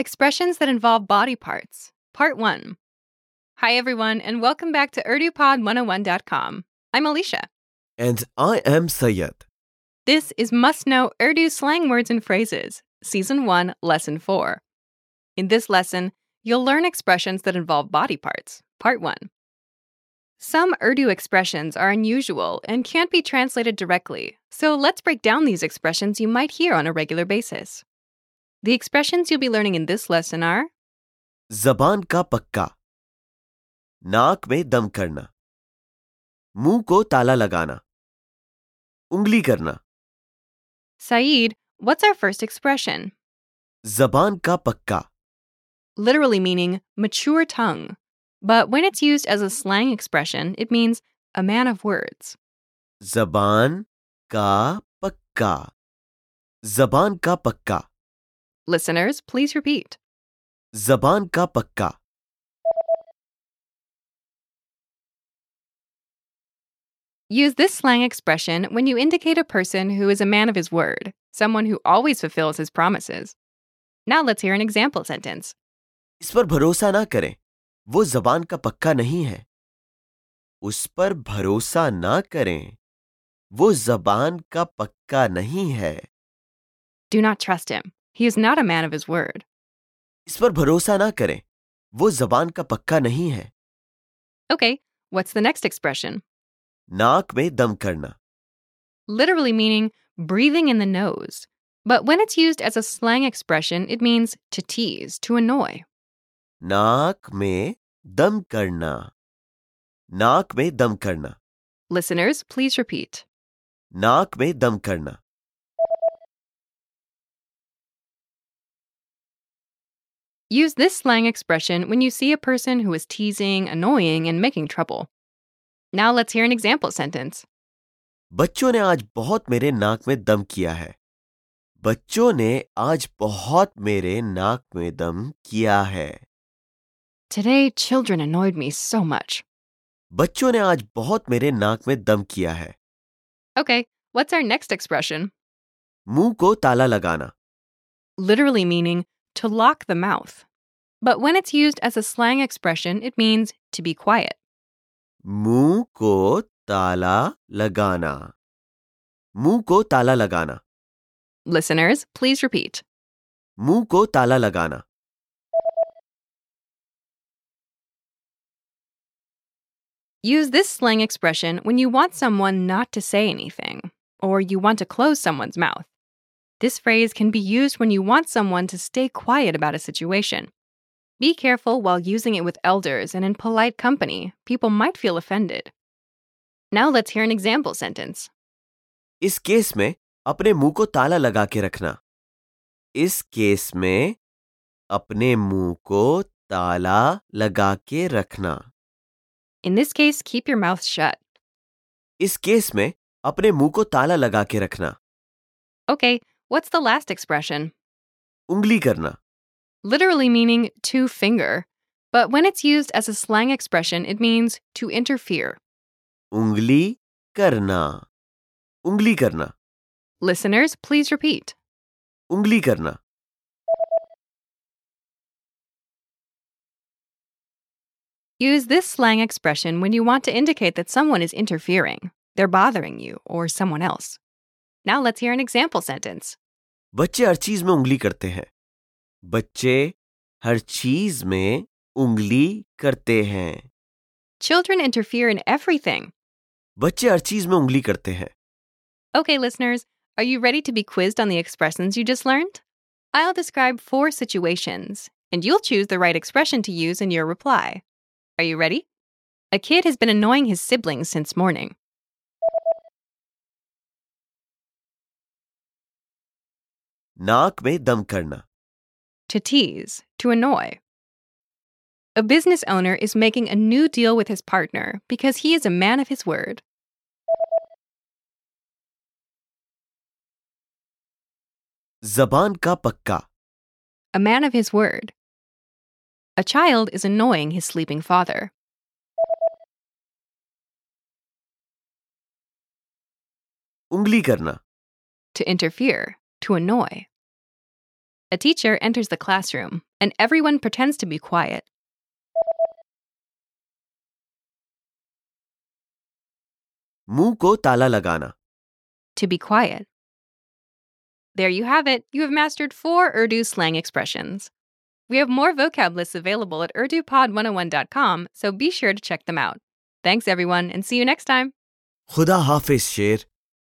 Expressions that involve body parts, Part 1. Hi, everyone, and welcome back to UrduPod101.com. I'm Alicia. And I am Sayed. This is Must Know Urdu Slang Words and Phrases, Season 1, Lesson 4. In this lesson, you'll learn expressions that involve body parts, Part 1. Some Urdu expressions are unusual and can't be translated directly, so let's break down these expressions you might hear on a regular basis. The expressions you'll be learning in this lesson are जबान का पक्का नाक में दम करना मुंह को ताला लगाना उंगली करना Saeed, what's our first expression? जबान का पक्का Literally meaning mature tongue. But when it's used as a slang expression, it means a man of words. जबान का पक्का जबान का पक्का Listeners, please repeat. जबान का पक्का Use this slang expression when you indicate a person who is a man of his word, someone who always fulfills his promises. Now let's hear an example sentence. इस पर भरोसा ना करें वो जबान का पक्का नहीं है उस पर भरोसा ना करें वो जबान का पक्का नहीं है Do not trust him. He is not a man of his word. इस पर भरोसा ना करें वो जबान का पक्का नहीं है Okay, what's the next expression? नाक में दम करना Literally meaning breathing in the nose. But when it's used as a slang expression, it means to tease, to annoy. नाक में दम करना नाक में दम करना Listeners, please repeat. नाक में दम करना Use this slang expression when you see a person who is teasing, annoying, and making trouble. Now let's hear an example sentence. बच्चों ने आज बहुत मेरे नाक में दम किया है बच्चों ने आज बहुत मेरे नाक में दम किया है Today, children annoyed me so much. बच्चों ने आज बहुत मेरे नाक में दम किया है Okay, what's our next expression? मुंह को ताला लगाना Literally meaning to lock the mouth. But when it's used as a slang expression, it means to be quiet. मुंह को ताला लगाना मुंह को ताला लगाना Listeners, please repeat. मुंह को ताला लगाना Use this slang expression when you want someone not to say anything, or you want to close someone's mouth. This phrase can be used when you want someone to stay quiet about a situation. Be careful while using it with elders and in polite company. People might feel offended. Now let's hear an example sentence. इस case में अपने मुंह को ताला लगा के रखना इस केस में अपने मुंह को ताला लगा के रखना In this case, keep your mouth shut. इस केस में अपने मुंह को ताला लगा के रखना Okay, What's the last expression? Ungli karna. Literally meaning to finger, but when it's used as a slang expression, it means to interfere. Ungli karna. Ungli karna. Listeners, please repeat. Ungli karna. Use this slang expression when you want to indicate that someone is interfering, they're bothering you, or someone else. Now let's hear an example sentence. बच्चे हर चीज में उंगली करते हैं बच्चे हर चीज में उंगली करते हैं Children interfere in everything. बच्चे हर चीज में उंगली करते हैं Okay, listeners, are you ready to be quizzed on the expressions you just learned? I'll describe four situations, and you'll choose the right expression to use in your reply. Are you ready? A kid has been annoying his siblings since morning. नाक में दम करना To tease, to annoy. A business owner is making a new deal with his partner because he is a man of his word. जबान का पक्का A man of his word. A child is annoying his sleeping father. उंगली करना To interfere, to annoy. A teacher enters the classroom, and everyone pretends to be quiet. मुंह को ताला लगाना To be quiet. There you have it. You have mastered four Urdu slang expressions. We have more vocab lists available at urdupod101.com, so be sure to check them out. Thanks, everyone, and see you next time. खुदा हाफिज शेर